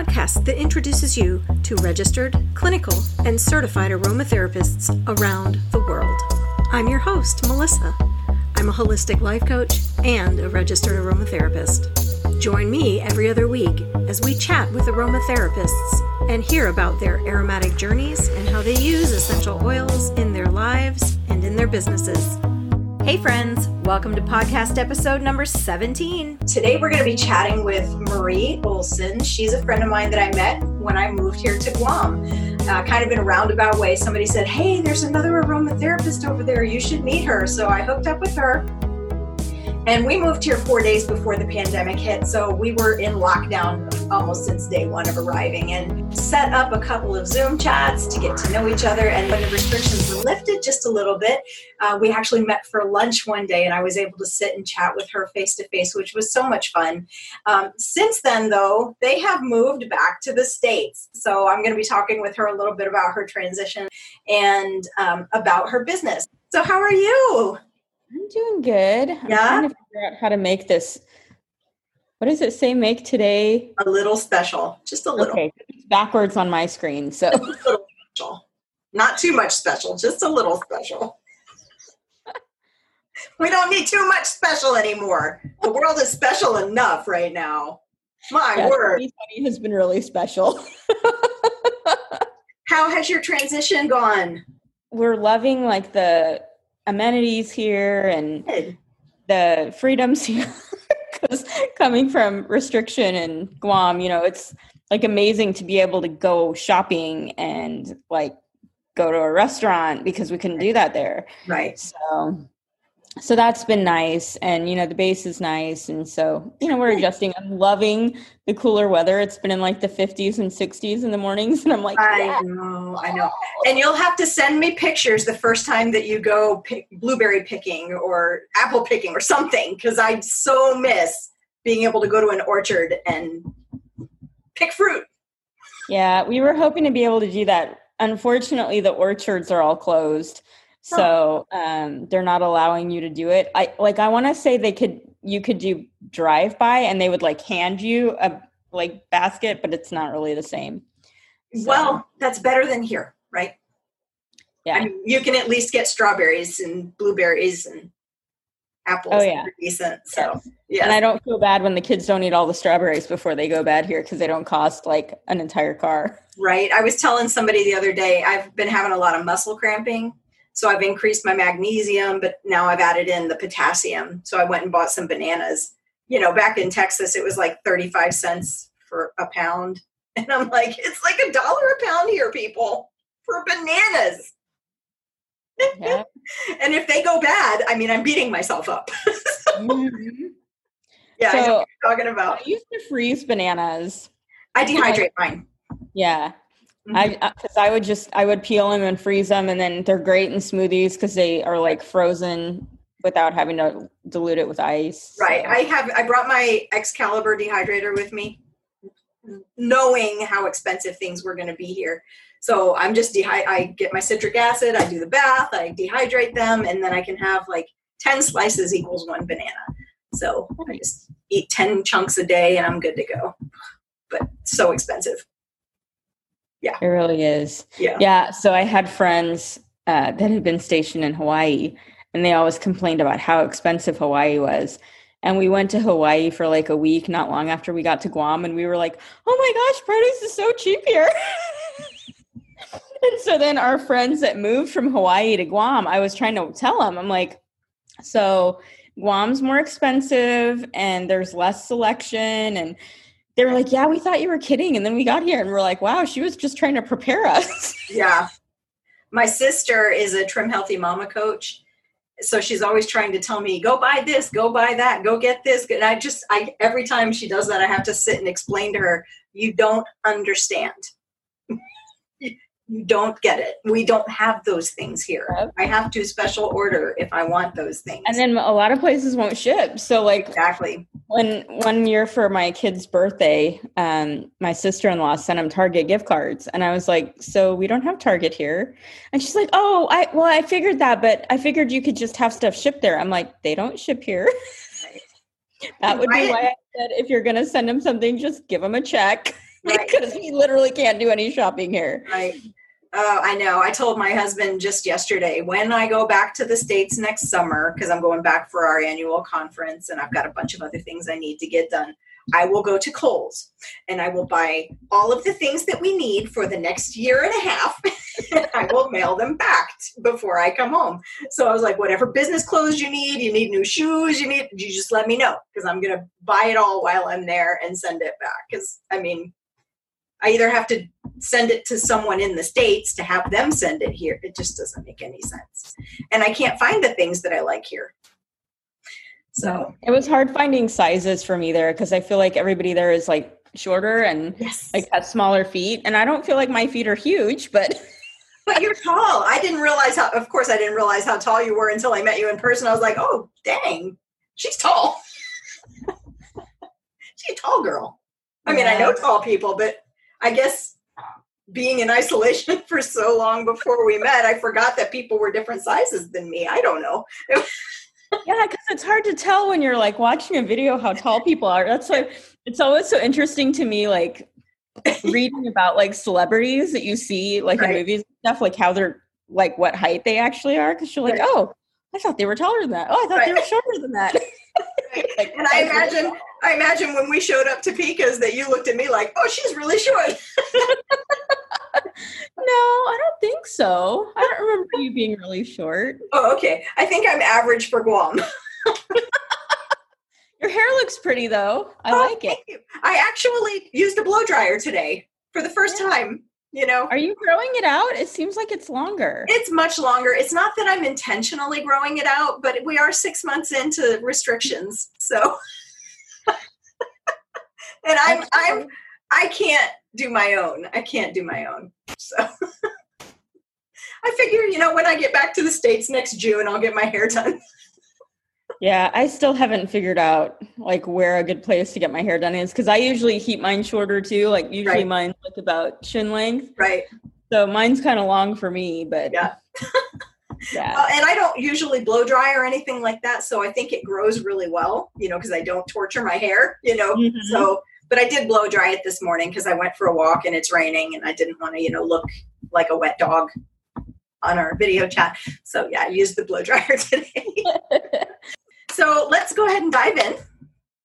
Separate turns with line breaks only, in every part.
podcast that introduces you to registered, clinical, and certified aromatherapists around the world. I'm your host, Melissa. I'm a holistic life coach and a registered aromatherapist. Join me every other week as we chat with aromatherapists and hear about their aromatic journeys and how they use essential oils in their lives and in their businesses. Hey, friends, welcome to podcast episode number 17.
Today, we're going to be chatting with Marie Olson. She's a friend of mine that I met when I moved here to Guam. Uh, kind of in a roundabout way, somebody said, Hey, there's another aromatherapist over there. You should meet her. So I hooked up with her. And we moved here four days before the pandemic hit, so we were in lockdown almost since day one of arriving and set up a couple of Zoom chats to get to know each other. And when the restrictions were lifted just a little bit, uh, we actually met for lunch one day and I was able to sit and chat with her face to face, which was so much fun. Um, since then, though, they have moved back to the States. So I'm going to be talking with her a little bit about her transition and um, about her business. So, how are you?
I'm doing good. I'm
yeah?
trying to figure out how to make this. What does it say? Make today
a little special, just a little.
Okay, it's backwards on my screen, so
a little special. Not too much special, just a little special. we don't need too much special anymore. The world is special enough right now. My
yeah,
word.
2020 has been really special.
How has your transition gone?
We're loving like the amenities here and
Good.
the freedoms here because coming from restriction in guam you know it's like amazing to be able to go shopping and like go to a restaurant because we couldn't do that there
Right.
so so that's been nice and you know the base is nice and so you know we're adjusting i'm loving the cooler weather it's been in like the 50s and 60s in the mornings and i'm like
I
yeah.
know, I know. And you'll have to send me pictures the first time that you go pick blueberry picking or apple picking or something because I so miss being able to go to an orchard and pick fruit.
Yeah, we were hoping to be able to do that. Unfortunately, the orchards are all closed. So um, they're not allowing you to do it. I like I want to say they could you could do drive by and they would like hand you a like basket, but it's not really the same. So,
Well, that's better than here, right?
yeah.
I mean, you can at least get strawberries and blueberries and apples.
Oh, yeah.
decent. So, yeah.
And I don't feel bad when the kids don't eat all the strawberries before they go bad here because they don't cost like an entire car.
right? I was telling somebody the other day, I've been having a lot of muscle cramping. So I've increased my magnesium, but now I've added in the potassium. So I went and bought some bananas. You know, back in Texas, it was like 35 cents for a pound. And I'm like, it's like a dollar a pound here, people, for bananas.
Yeah.
And if they go bad, I mean, I'm beating myself up.
Mhm.
yeah, I know
So-
talking about.
I used to freeze bananas.
I dehydrate mine.
Yeah. I mm-hmm. because I would just I would peel them and freeze them, and then they're great in smoothies because they are like frozen without having to dilute it with ice.
Right.
So-
I have I brought my Excalibur dehydrator with me, knowing how expensive things were going to be here. So I'm just dehy- I get my citric acid, I do the bath, I dehydrate them, and then I can have like 10 slices equals one banana. So I just eat 10 chunks a day and I'm good to go. But so expensive.
It really is.
Yeah.
Yeah. So I had friends uh, that had been stationed in Hawaii, and they always complained about how expensive Hawaii was. And we went to Hawaii for like a week, not long after we got to Guam, and we were like, "Oh my gosh, produce is so cheap here." and so then our friends that moved from Hawaii to Guam, I was trying to tell them, I'm like, "So Guam's more expensive, and there's less selection, and." They were like, "Yeah, we thought you were kidding," and then we got here, and we're like, "Wow, she was just trying to prepare us."
Yeah. My sister is a Trim Healthy Mama coach. So she's always trying to tell me, go buy this, go buy that, go get this. And I just, I every time she does that, I have to sit and explain to her, you don't understand. You don't get it. We don't have those things here.
Yep.
I have to special order if I want those things.
and then a lot of places won't ship. So like
exactly.
when one year for my kid's birthday, um, my sister-in-law sent him Target gift cards, and I was like, "So we don't have Target here," and she's like, "Oh, I well, I figured that, but I figured you could just have stuff shipped there." I'm like, "They don't ship here." That would be
Right.
why I said if you're gonna send him something, just give him a check. because he literally can't do any shopping here.
Right. Oh, I know. I told my husband just yesterday when I go back to the States next summer, because I'm going back for our annual conference and I've got a bunch of other things I need to get done. I will go to Kohl's and I will buy all of the things that we need for the next year and a half. I will mail them back before I come home. So I was like, whatever business clothes you need, you need new shoes, you need, you just let me know because I'm going to buy it all while I'm there and send it back. Because I mean, I either have to send it to someone in the States to have them send it here. It just doesn't make any sense. And I can't find the things that I like here. So
it was hard finding sizes for me there because I feel like everybody there is like shorter and
yes.
like has smaller feet. And I don't feel like my feet are huge, but
but you're tall. I didn't realize how of course I didn't realize how tall you were until I met you in person. I was like, oh dang, she's tall. she's a tall girl. I mean, I know tall people, but I guess being in isolation for so long before we met, I forgot that people were different sizes than me. I don't know.
yeah, because it's hard to tell when you're like watching a video how tall people are. That's why it's always so interesting to me, like reading about like celebrities that you see like right. in movies stuff, like how they're like what height they actually are. Because you're like, right. oh, I thought they were taller than that. Oh, I thought right. they were shorter than that.
like, and I imagine, I imagine when we showed up to Pika's that you looked at me like, oh, she's really short.
no, I don't think so. I don't remember you being really short.
Oh, okay. I think I'm average for Guam.
Your hair looks pretty though. I oh, like it.
I actually used a blow dryer today for the first yeah. time. You know,
are you growing it out? It seems like it's longer.
It's much longer. It's not that I'm intentionally growing it out, but we are six months into restrictions, so. and I'm I'm I can't do my own. I can't do my own. So I figure, you know, when I get back to the States next June, I'll get my hair done.
Yeah, I still haven't figured out like where a good place to get my hair done is because I usually keep mine shorter too. Like usually right. mine's like about chin length.
Right.
So mine's kind of long for me, but
yeah. yeah. Uh, and I don't usually blow dry or anything like that, so I think it grows really well. You know, because I don't torture my hair. You know, mm-hmm. so but I did blow dry it this morning because I went for a walk and it's raining and I didn't want to, you know, look like a wet dog on our video chat. So yeah, I used the blow dryer today. so let's go ahead and dive in.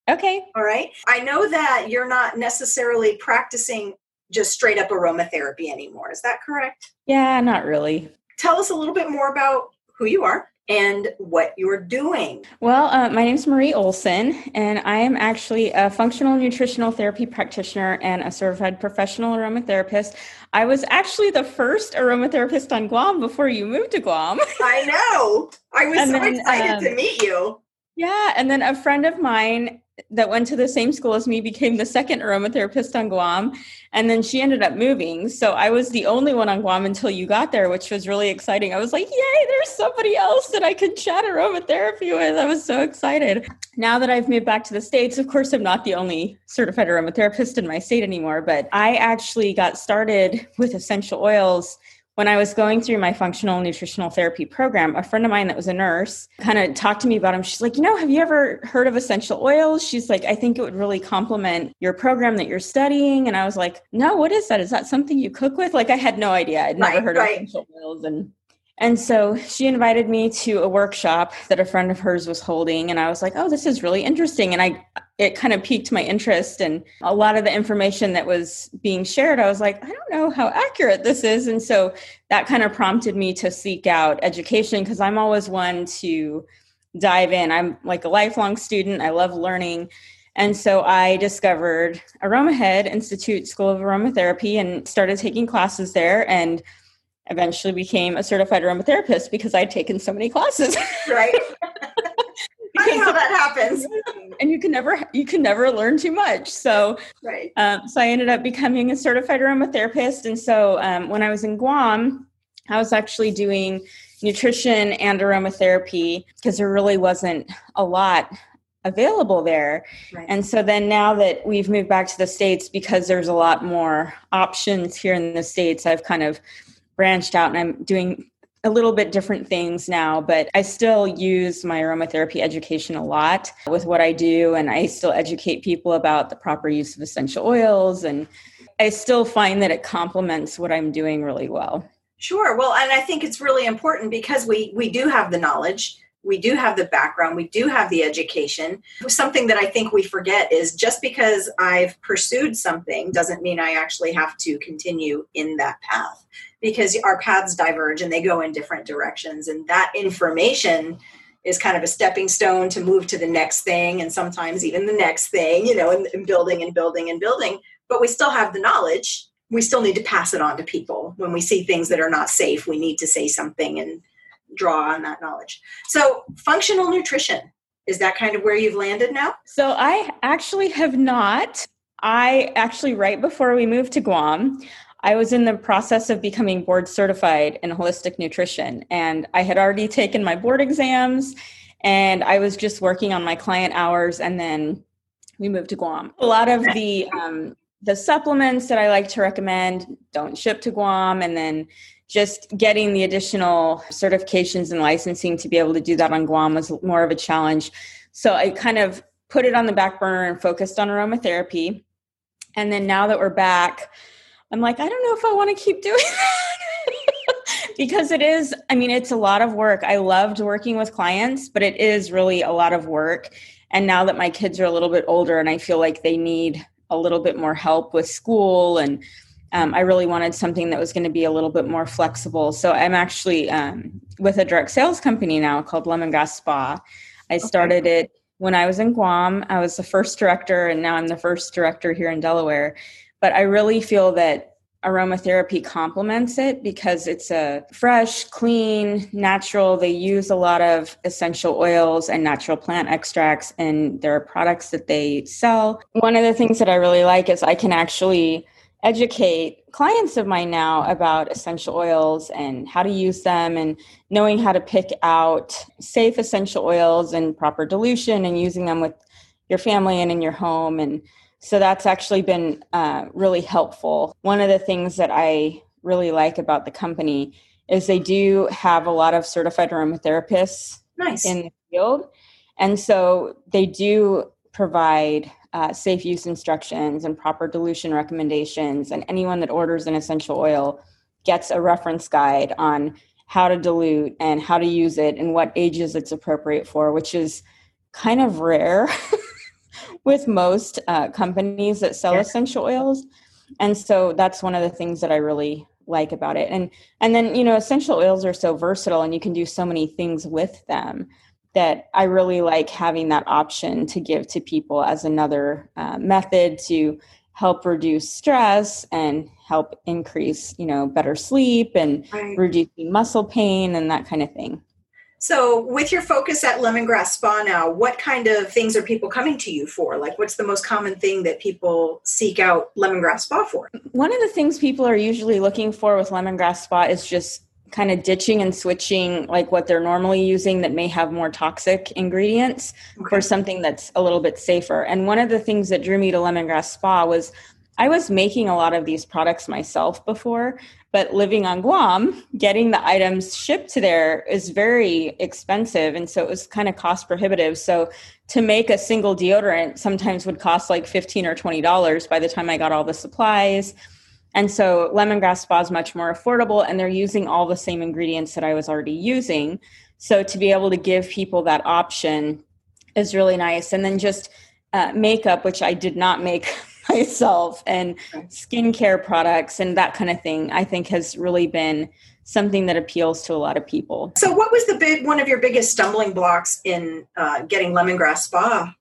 Okay.
All right. I know that you're not necessarily practicing just straight up aromatherapy anymore. Is that correct?
Yeah, not really.
Tell us a little bit more about who you are and what you're doing.
Well, uh, my name is Marie Olson, and I am actually a functional nutritional therapy practitioner and a certified professional aromatherapist. I was actually the first aromatherapist on Guam before you moved to Guam.
I know. I was and so then, excited um, to meet you.
Yeah, and then a friend of mine that went to the same school as me became the second aromatherapist on Guam. And then she ended up moving. So I was the only one on Guam until you got there, which was really exciting. I was like, yay, there's somebody else that I can chat aromatherapy with. I was so excited. Now that I've moved back to the States, of course, I'm not the only certified aromatherapist in my state anymore, but I actually got started with essential oils when I was going through my functional nutritional therapy program, a friend of mine that was a nurse kind of talked to me about them. She's like, You know, have you ever heard of essential oils? She's like, I think it would really complement your program that you're studying. And I was like, No, what is that? Is that something you cook with? Like, I had no idea. I'd never right, heard right. of essential oils. And and so she invited me to a workshop that a friend of hers was holding and I was like, "Oh, this is really interesting." And I it kind of piqued my interest and a lot of the information that was being shared, I was like, "I don't know how accurate this is." And so that kind of prompted me to seek out education because I'm always one to dive in. I'm like a lifelong student. I love learning. And so I discovered Aromahead Institute School of Aromatherapy and started taking classes there and eventually became a certified aromatherapist because I'd taken so many classes.
Right. I know how that happens.
and you can never you can never learn too much. So
right.
Um, so I ended up becoming a certified aromatherapist. And so um, when I was in Guam, I was actually doing nutrition and aromatherapy because there really wasn't a lot available there. Right. And so then now that we've moved back to the States, because there's a lot more options here in the States, I've kind of branched out and I'm doing a little bit different things now, but I still use my aromatherapy education a lot with what I do. And I still educate people about the proper use of essential oils. And I still find that it complements what I'm doing really well.
Sure. Well, and I think it's really important because we we do have the knowledge, we do have the background, we do have the education. Something that I think we forget is just because I've pursued something doesn't mean I actually have to continue in that path because our paths diverge and they go in different directions and that information is kind of a stepping stone to move to the next thing and sometimes even the next thing, you know, and, and building and building and building. But we still have the knowledge we still need to pass it on to people when we see things that are not safe we need to say something and draw on that knowledge. So functional nutrition is that kind of where you've landed now?
So i actually have not. I actually right before we moved to guam i was in the process of becoming board certified in holistic nutrition and i had already taken my board exams and i was just working on my client hours and then we moved to guam. A lot of the um, the supplements that I like to recommend don't ship to Guam, and then just getting the additional certifications and licensing to be able to do that on Guam was more of a challenge. So I kind of put it on the back burner and focused on aromatherapy. And then now that we're back, I'm like, I don't know if I want to keep doing that. because it is, I mean, it's a lot of work. I loved working with clients, but it is really a lot of work. And now that my kids are a little bit older and I feel like they need a little bit more help with school and um, I really wanted something that was going to be a little bit more flexible. So I'm actually um, with a direct sales company now called Lemongrass Spa. I started okay. it when I was in Guam. I was the first director, and now I'm the first director here in Delaware. But I really feel that aromatherapy complements it because it's a fresh, clean, natural. They use a lot of essential oils and natural plant extracts in their products that they sell. One of the things that I really like is I can actually educate clients of mine now about essential oils and how to use them and knowing how to pick out safe essential oils and proper dilution and using them with your family and in your home and so that's actually been uh, really helpful. One of the things that I really like about the company is they do have a lot of certified aromatherapists
nice.
in the field. And so they do provide uh, safe use instructions and proper dilution recommendations. And anyone that orders an essential oil gets a reference guide on how to dilute and how to use it and what ages it's appropriate for, which is kind of rare. with most uh, companies that sell yes. essential oils and so that's one of the things that i really like about it and and then you know essential oils are so versatile and you can do so many things with them that i really like having that option to give to people as another uh, method to help reduce stress and help increase you know better sleep and right. reducing muscle pain and that kind of thing
so, with your focus at Lemongrass Spa now, what kind of things are people coming to you for? Like, what's the most common thing that people seek out Lemongrass Spa for?
One of the things people are usually looking for with Lemongrass Spa is just kind of ditching and switching like what they're normally using that may have more toxic ingredients okay. for something that's a little bit safer. And one of the things that drew me to Lemongrass Spa was I was making a lot of these products myself before, but living on Guam, getting the items shipped to there is very expensive. And so it was kind of cost prohibitive. So to make a single deodorant sometimes would cost like 15 or $20 by the time I got all the supplies. And so lemongrass spa is much more affordable and they're using all the same ingredients that I was already using. So to be able to give people that option is really nice. And then just uh, makeup, which I did not make myself and skincare products and that kind of thing, I think has really been something that appeals to a lot of people.
So, what was the big one of your biggest stumbling blocks in uh, getting Lemongrass Spa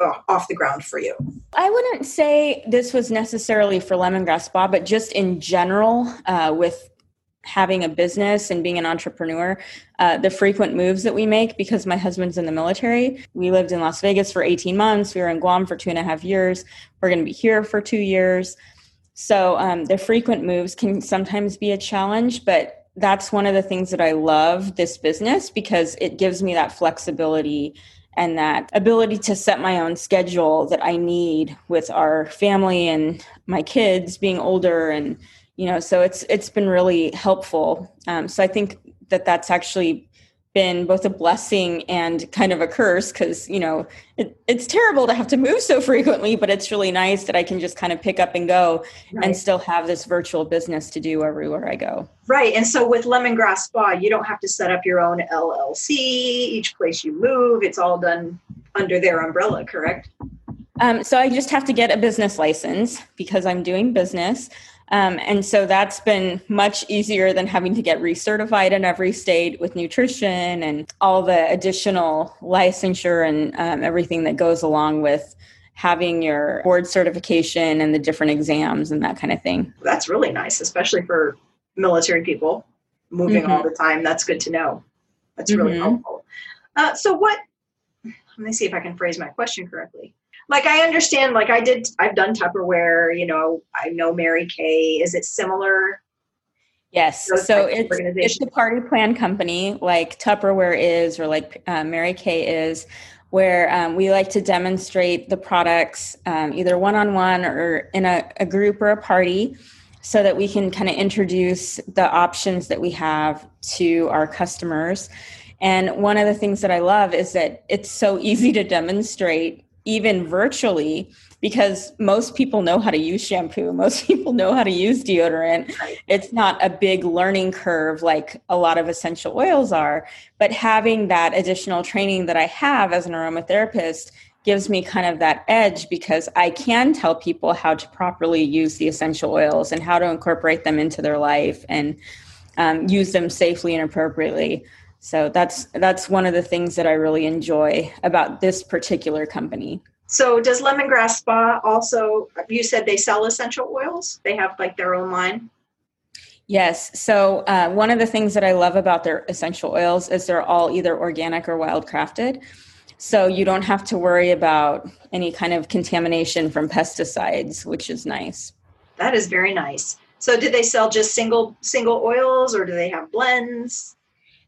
uh, off the ground for you?
I wouldn't say this was necessarily for Lemongrass Spa, but just in general, uh, with having a business and being an entrepreneur, uh, the frequent moves that we make because my husband's in the military. We lived in Las Vegas for 18 months. We were in Guam for two and a half years. We're going to be here for two years. So um, the frequent moves can sometimes be a challenge, but that's one of the things that I love this business because it gives me that flexibility and that ability to set my own schedule that I need with our family and my kids being older and you know so it's it's been really helpful. Um, so i think that that's actually been both a blessing and kind of a curse because you know it, it's terrible to have to move so frequently but it's really nice that i can just kind of pick up and go right. and still have this virtual business to do everywhere i go.
Right and so with lemongrass spa you don't have to set up your own llc each place you move it's all done under their umbrella correct?
Um, so i just have to get a business license because i'm doing business um, and so that's been much easier than having to get recertified in every state with nutrition and all the additional licensure and um, everything that goes along with having your board certification and the different exams and that kind of thing.
That's really nice, especially for military people moving mm-hmm. all the time. That's good to know. That's really mm-hmm. helpful. Uh, so, what, let me see if I can phrase my question correctly like I understand, like I did, I've done Tupperware, you know, I know Mary Kay. Is it similar?
Yes. So it's, it's the party plan company like Tupperware is, or like uh, Mary Kay is, where um, we like to demonstrate the products um, either one on one or in a, a group or a party so that we can kind of introduce the options that we have to our customers. And one of the things that I love is that it's so easy to demonstrate even virtually because most people know how to use shampoo most people know how to use deodorant. It's not a big learning curve like a lot of essential oils are but having that additional training that i have as an aromatherapist gives me kind of that edge because i can tell people how to properly use the essential oils and how to incorporate them into their life and um, use them safely and appropriately so that's that's one of the things that I really enjoy about this particular company.
So does Lemongrass Spa also you said they sell essential oils? They have like their own line?
Yes. So uh, one of the things that I love about their essential oils is they're all either organic or wild crafted. So you don't have to worry about any kind of contamination from pesticides, which is nice.
That is very nice. So do they sell just single single oils or do they have blends?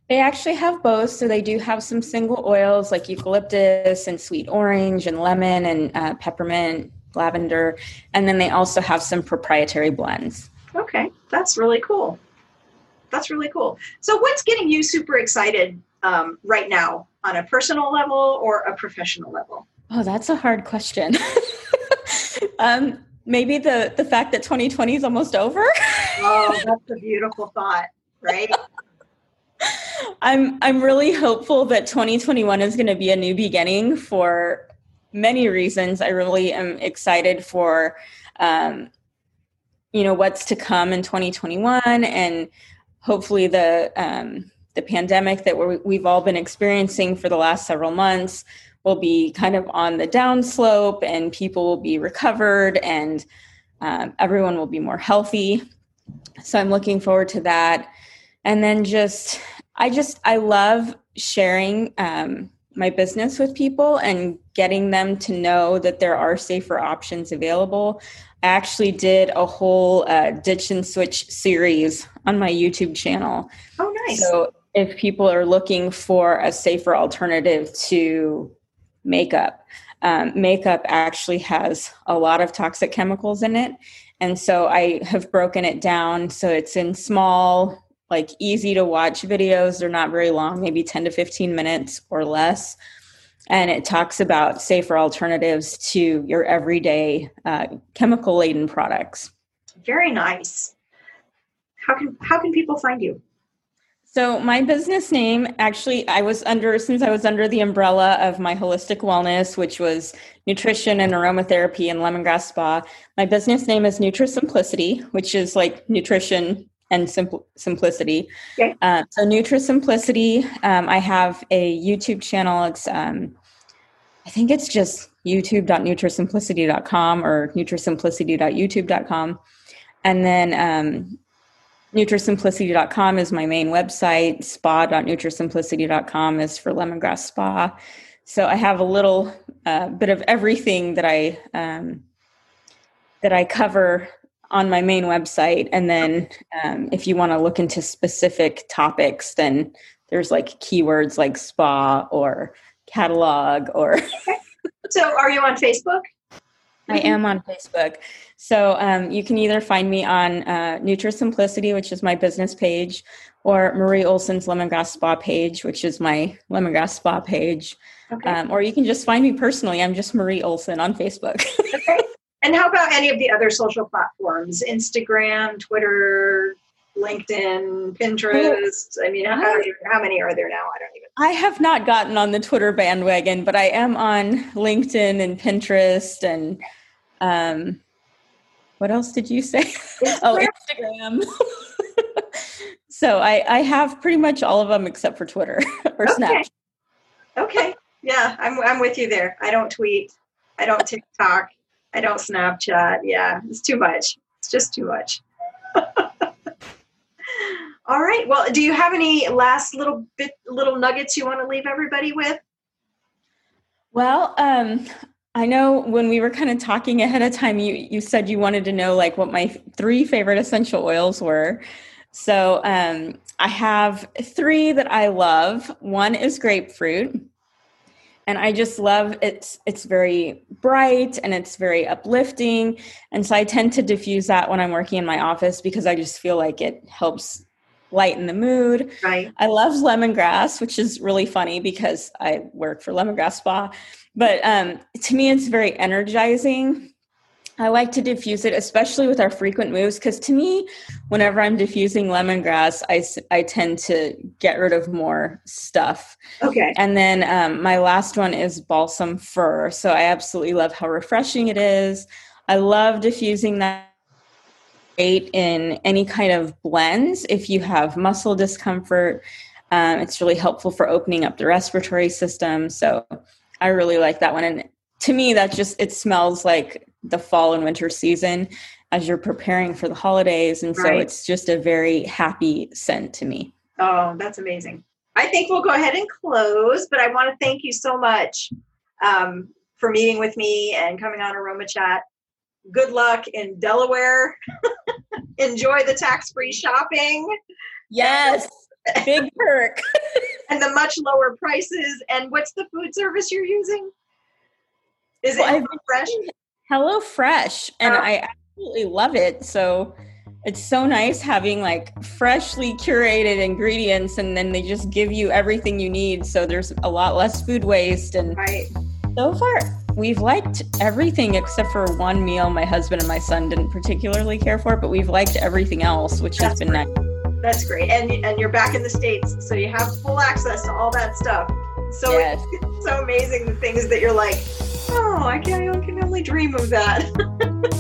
They actually have both. So they do have some single oils like eucalyptus and sweet orange and lemon and uh, peppermint, lavender. And then they also have some proprietary blends.
Okay, that's really cool. That's really cool. So, what's getting you super excited um, right now on a personal level or a professional level?
Oh, that's a hard question. um, maybe the the fact that 2020 is almost over.
oh, that's a beautiful thought, right?
I'm I'm really hopeful that 2021 is going to be a new beginning for many reasons. I really am excited for um, you know what's to come in 2021 and hopefully the um, the pandemic that we have all been experiencing for the last several months will be kind of on the downslope and people will be recovered and um, everyone will be more healthy so i'm looking forward to that and then just I just I love sharing um, my business with people and getting them to know that there are safer options available. I actually did a whole uh, ditch and switch series on my YouTube channel.
Oh, nice!
So if people are looking for a safer alternative to makeup, um, makeup actually has a lot of toxic chemicals in it. And so I have broken it down so it's in small like easy to watch videos. They're not very long, maybe 10 to 15 minutes or less. And it talks about safer alternatives to your everyday uh, chemical laden products.
Very nice. How can how can people find you?
So my business name actually I was under since I was under the umbrella of my holistic wellness, which was nutrition and aromatherapy and lemongrass spa. My business name is NutriSimplicity, which is like nutrition and simple, simplicity. Okay. Uh, so NutriSimplicity, um, I have a YouTube channel. It's um, I think it's just youtube.nutrisimplicity.com or nutrisimplicity.youtube.com. And then um, nutrisimplicity.com is my main website. Spa.nutrisimplicity.com is for lemongrass spa. So I have a little uh, bit of everything that I um, that I cover on my main website. And then um, if you want to look into specific topics, then there's like keywords like spa or catalog or.
so are you on Facebook?
I am on Facebook. So um, you can either find me on uh, NutriSimplicity, which is my business page, or Marie Olson's Lemongrass Spa page, which is my lemongrass spa page. Okay. Um, or you can just find me personally. I'm just Marie Olson on Facebook.
And how about any of the other social platforms? Instagram, Twitter, LinkedIn, Pinterest. I mean, how, how many are there now? I don't even.
I have not gotten on the Twitter bandwagon, but I am on LinkedIn and Pinterest and um, what else did you say? Instagram. oh, Instagram. so I, I have pretty much all of them except for Twitter or okay. Snapchat.
Okay. Yeah, I'm I'm with you there. I don't tweet. I don't TikTok. I don't Snapchat. Yeah, it's too much. It's just too much. All right. Well, do you have any last little bit, little nuggets you want to leave everybody with?
Well, um, I know when we were kind of talking ahead of time, you you said you wanted to know like what my three favorite essential oils were. So um, I have three that I love. One is grapefruit, and I just love it's it's very bright and it's very uplifting, and so I tend to diffuse that when I'm working in my office because I just feel like it helps lighten the mood.
Right.
I love lemongrass, which is really funny because I work for Lemongrass Spa. But um, to me, it's very energizing. I like to diffuse it, especially with our frequent moves, because to me, whenever I'm diffusing lemongrass, I, I tend to get rid of more stuff.
Okay.
And then um, my last one is balsam fir. So I absolutely love how refreshing it is. I love diffusing that great in any kind of blends if you have muscle discomfort. Um, it's really helpful for opening up the respiratory system. So I really like that one. And to me, that just it smells like the fall and winter season as you're preparing for the holidays. And so right. it's just a very happy scent to me.
Oh, that's amazing. I think we'll go ahead and close, but I want to thank you so much um, for meeting with me and coming on Aroma Chat good luck in Delaware. Enjoy the tax free shopping.
Yes, big perk.
and the much lower prices. And what's the food service you're using? Is well, it fresh?
Hello Fresh, and oh. I absolutely love it. So it's so nice having like freshly curated ingredients, and then they just give you everything you need. So there's a lot less food waste, and
right.
so far We've liked everything except for one meal my husband and my son didn't particularly care for, but we've liked everything else, which That's has been great.
nice. That's great. And and you're back in the states, so you have full access to all that stuff. So yes. it's so amazing the things that you're like, oh, I can, I can only dream of that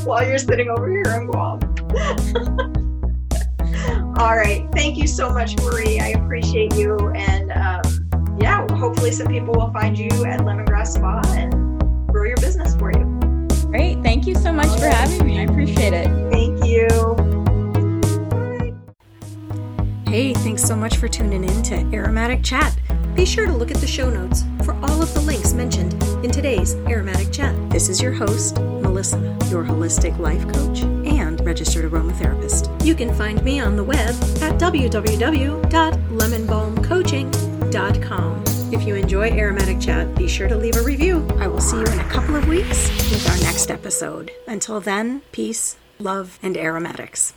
while you're sitting over here in Guam. all right. Thank you so much, Marie. I appreciate you. And um, yeah, hopefully some people will find you at Lemongrass Spa and grow your business for you.
Great. Thank you so much for having me. I appreciate it.
Thank you. Bye.
Hey, thanks so much for tuning in to Aromatic Chat. Be sure to look at the show notes for all of the links mentioned in today's Aromatic Chat. This is your host, Melissa, your holistic life coach and registered aromatherapist. You can find me on the web at www.lemonbalmcoaching.com. If you enjoy Aromatic Chat, be sure to leave a review. I will see you in a couple of weeks with our next episode. Until then, peace, love, and aromatics.